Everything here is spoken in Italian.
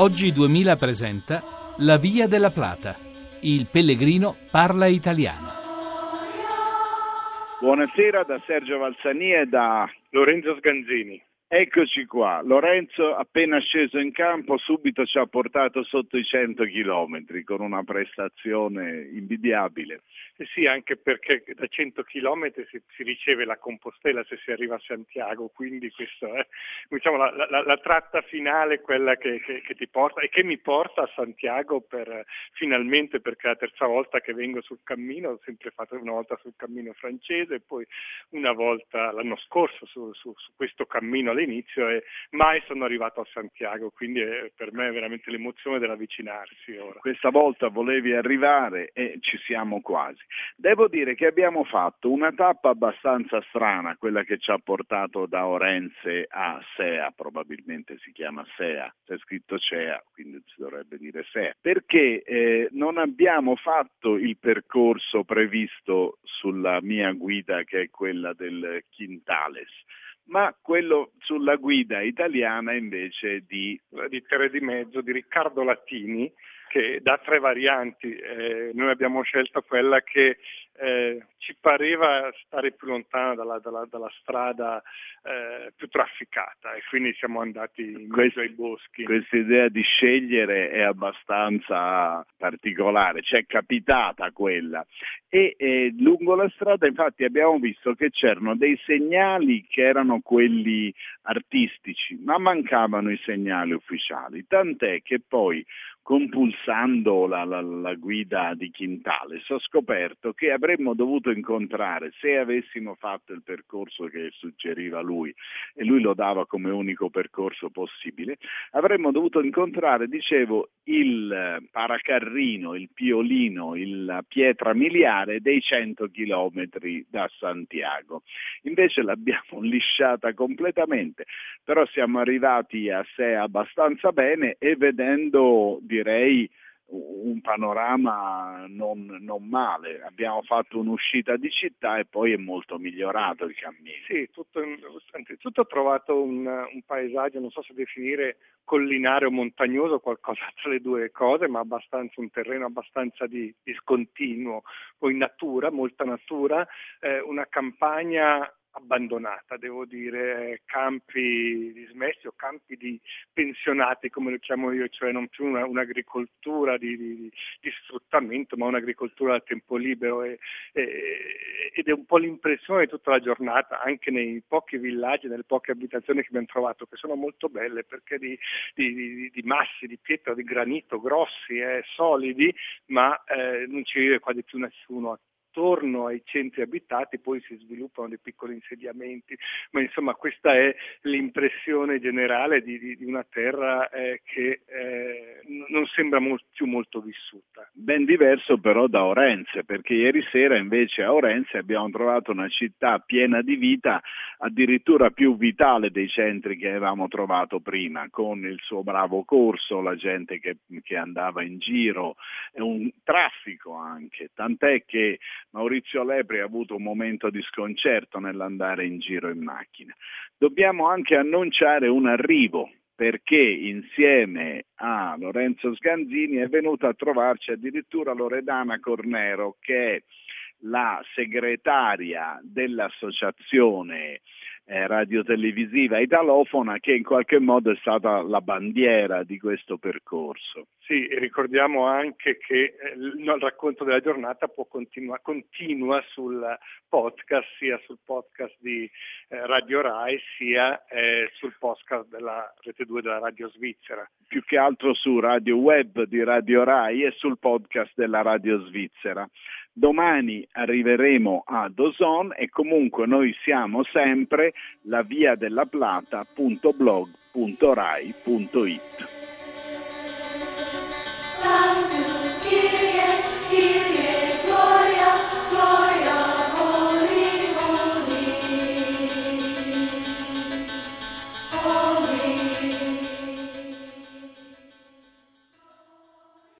Oggi 2000 presenta La Via della Plata. Il pellegrino parla italiano. Buonasera da Sergio Valsani e da Lorenzo Sganzini. Eccoci qua, Lorenzo appena sceso in campo subito ci ha portato sotto i 100 chilometri con una prestazione invidiabile. Eh sì, anche perché da 100 chilometri si, si, riceve la Compostela se si arriva a Santiago, quindi questa è diciamo, la, la, la, tratta finale, quella che, che, che, ti porta e che mi porta a Santiago per, finalmente perché è la terza volta che vengo sul cammino, ho sempre fatto una volta sul cammino francese e poi una volta l'anno scorso su, su, su questo cammino all'inizio e mai sono arrivato a Santiago, quindi è, per me è veramente l'emozione dell'avvicinarsi ora. Questa volta volevi arrivare e ci siamo quasi. Devo dire che abbiamo fatto una tappa abbastanza strana, quella che ci ha portato da Orense a Sea, probabilmente si chiama Sea, c'è scritto Cea, quindi si dovrebbe dire Sea, perché eh, non abbiamo fatto il percorso previsto sulla mia guida che è quella del Quintales ma quello sulla guida italiana invece di, di Tre di Mezzo, di Riccardo Latini, che dà tre varianti. Eh, noi abbiamo scelto quella che eh, ci pareva stare più lontana dalla, dalla, dalla strada eh, più trafficata e quindi siamo andati in mezzo ai boschi. Questa idea di scegliere è abbastanza particolare, c'è capitata quella. E eh, lungo la strada infatti abbiamo visto che c'erano dei segnali che erano quelli artistici, ma mancavano i segnali ufficiali, tant'è che poi compulsando la, la, la, guida di Quintales, ho scoperto che avremmo dovuto incontrare, se avessimo fatto il percorso che suggeriva lui, e lui lo dava come unico percorso possibile, avremmo dovuto incontrare, dicevo, il paracarrino, il piolino, la pietra miliare dei 100 chilometri da Santiago. Invece l'abbiamo lisciata completamente, però siamo arrivati a sé abbastanza bene e vedendo direi un panorama non, non, male. Abbiamo fatto un'uscita di città e poi è molto migliorato il cammino. Sì, tutto, anzitutto ho trovato un, un, paesaggio, non so se definire collinare o montagnoso, qualcosa tra le due cose, ma abbastanza un terreno abbastanza di, discontinuo. Poi natura, molta natura, eh, una campagna abbandonata, devo dire, campi dismessi o campi di pensionati, come lo chiamo io, cioè non più una, un'agricoltura di, di, di, sfruttamento, ma un'agricoltura a tempo libero. E, e, ed è un po' l'impressione di tutta la giornata, anche nei pochi villaggi, nelle poche abitazioni che abbiamo trovato, che sono molto belle perché di, di massi, di pietra, di granito, grossi, eh, solidi, ma eh, non ci vive quasi più nessuno attorno ai centri abitati poi si sviluppano dei piccoli insediamenti, ma insomma questa è l'impressione generale di, di, di una terra eh, che eh, non sembra molto, più molto vissuta. Ben diverso però da Orense, perché ieri sera invece a Orense abbiamo trovato una città piena di vita, addirittura più vitale dei centri che avevamo trovato prima, con il suo bravo corso, la gente che, che andava in giro, un traffico anche, tant'è che Maurizio Lepri ha avuto un momento di sconcerto nell'andare in giro in macchina. Dobbiamo anche annunciare un arrivo perché insieme a Lorenzo Sganzini è venuta a trovarci addirittura Loredana Cornero che è la segretaria dell'associazione eh, radiotelevisiva italofona che in qualche modo è stata la bandiera di questo percorso. Sì, ricordiamo anche che eh, il racconto della giornata continua, continua, sul podcast, sia sul podcast di eh, Radio Rai, sia eh, sul podcast della Rete 2 della Radio Svizzera. Più che altro su Radio Web di Radio Rai e sul podcast della Radio Svizzera. Domani arriveremo a Dozon e comunque noi siamo sempre la via della plata.blog.rai.it.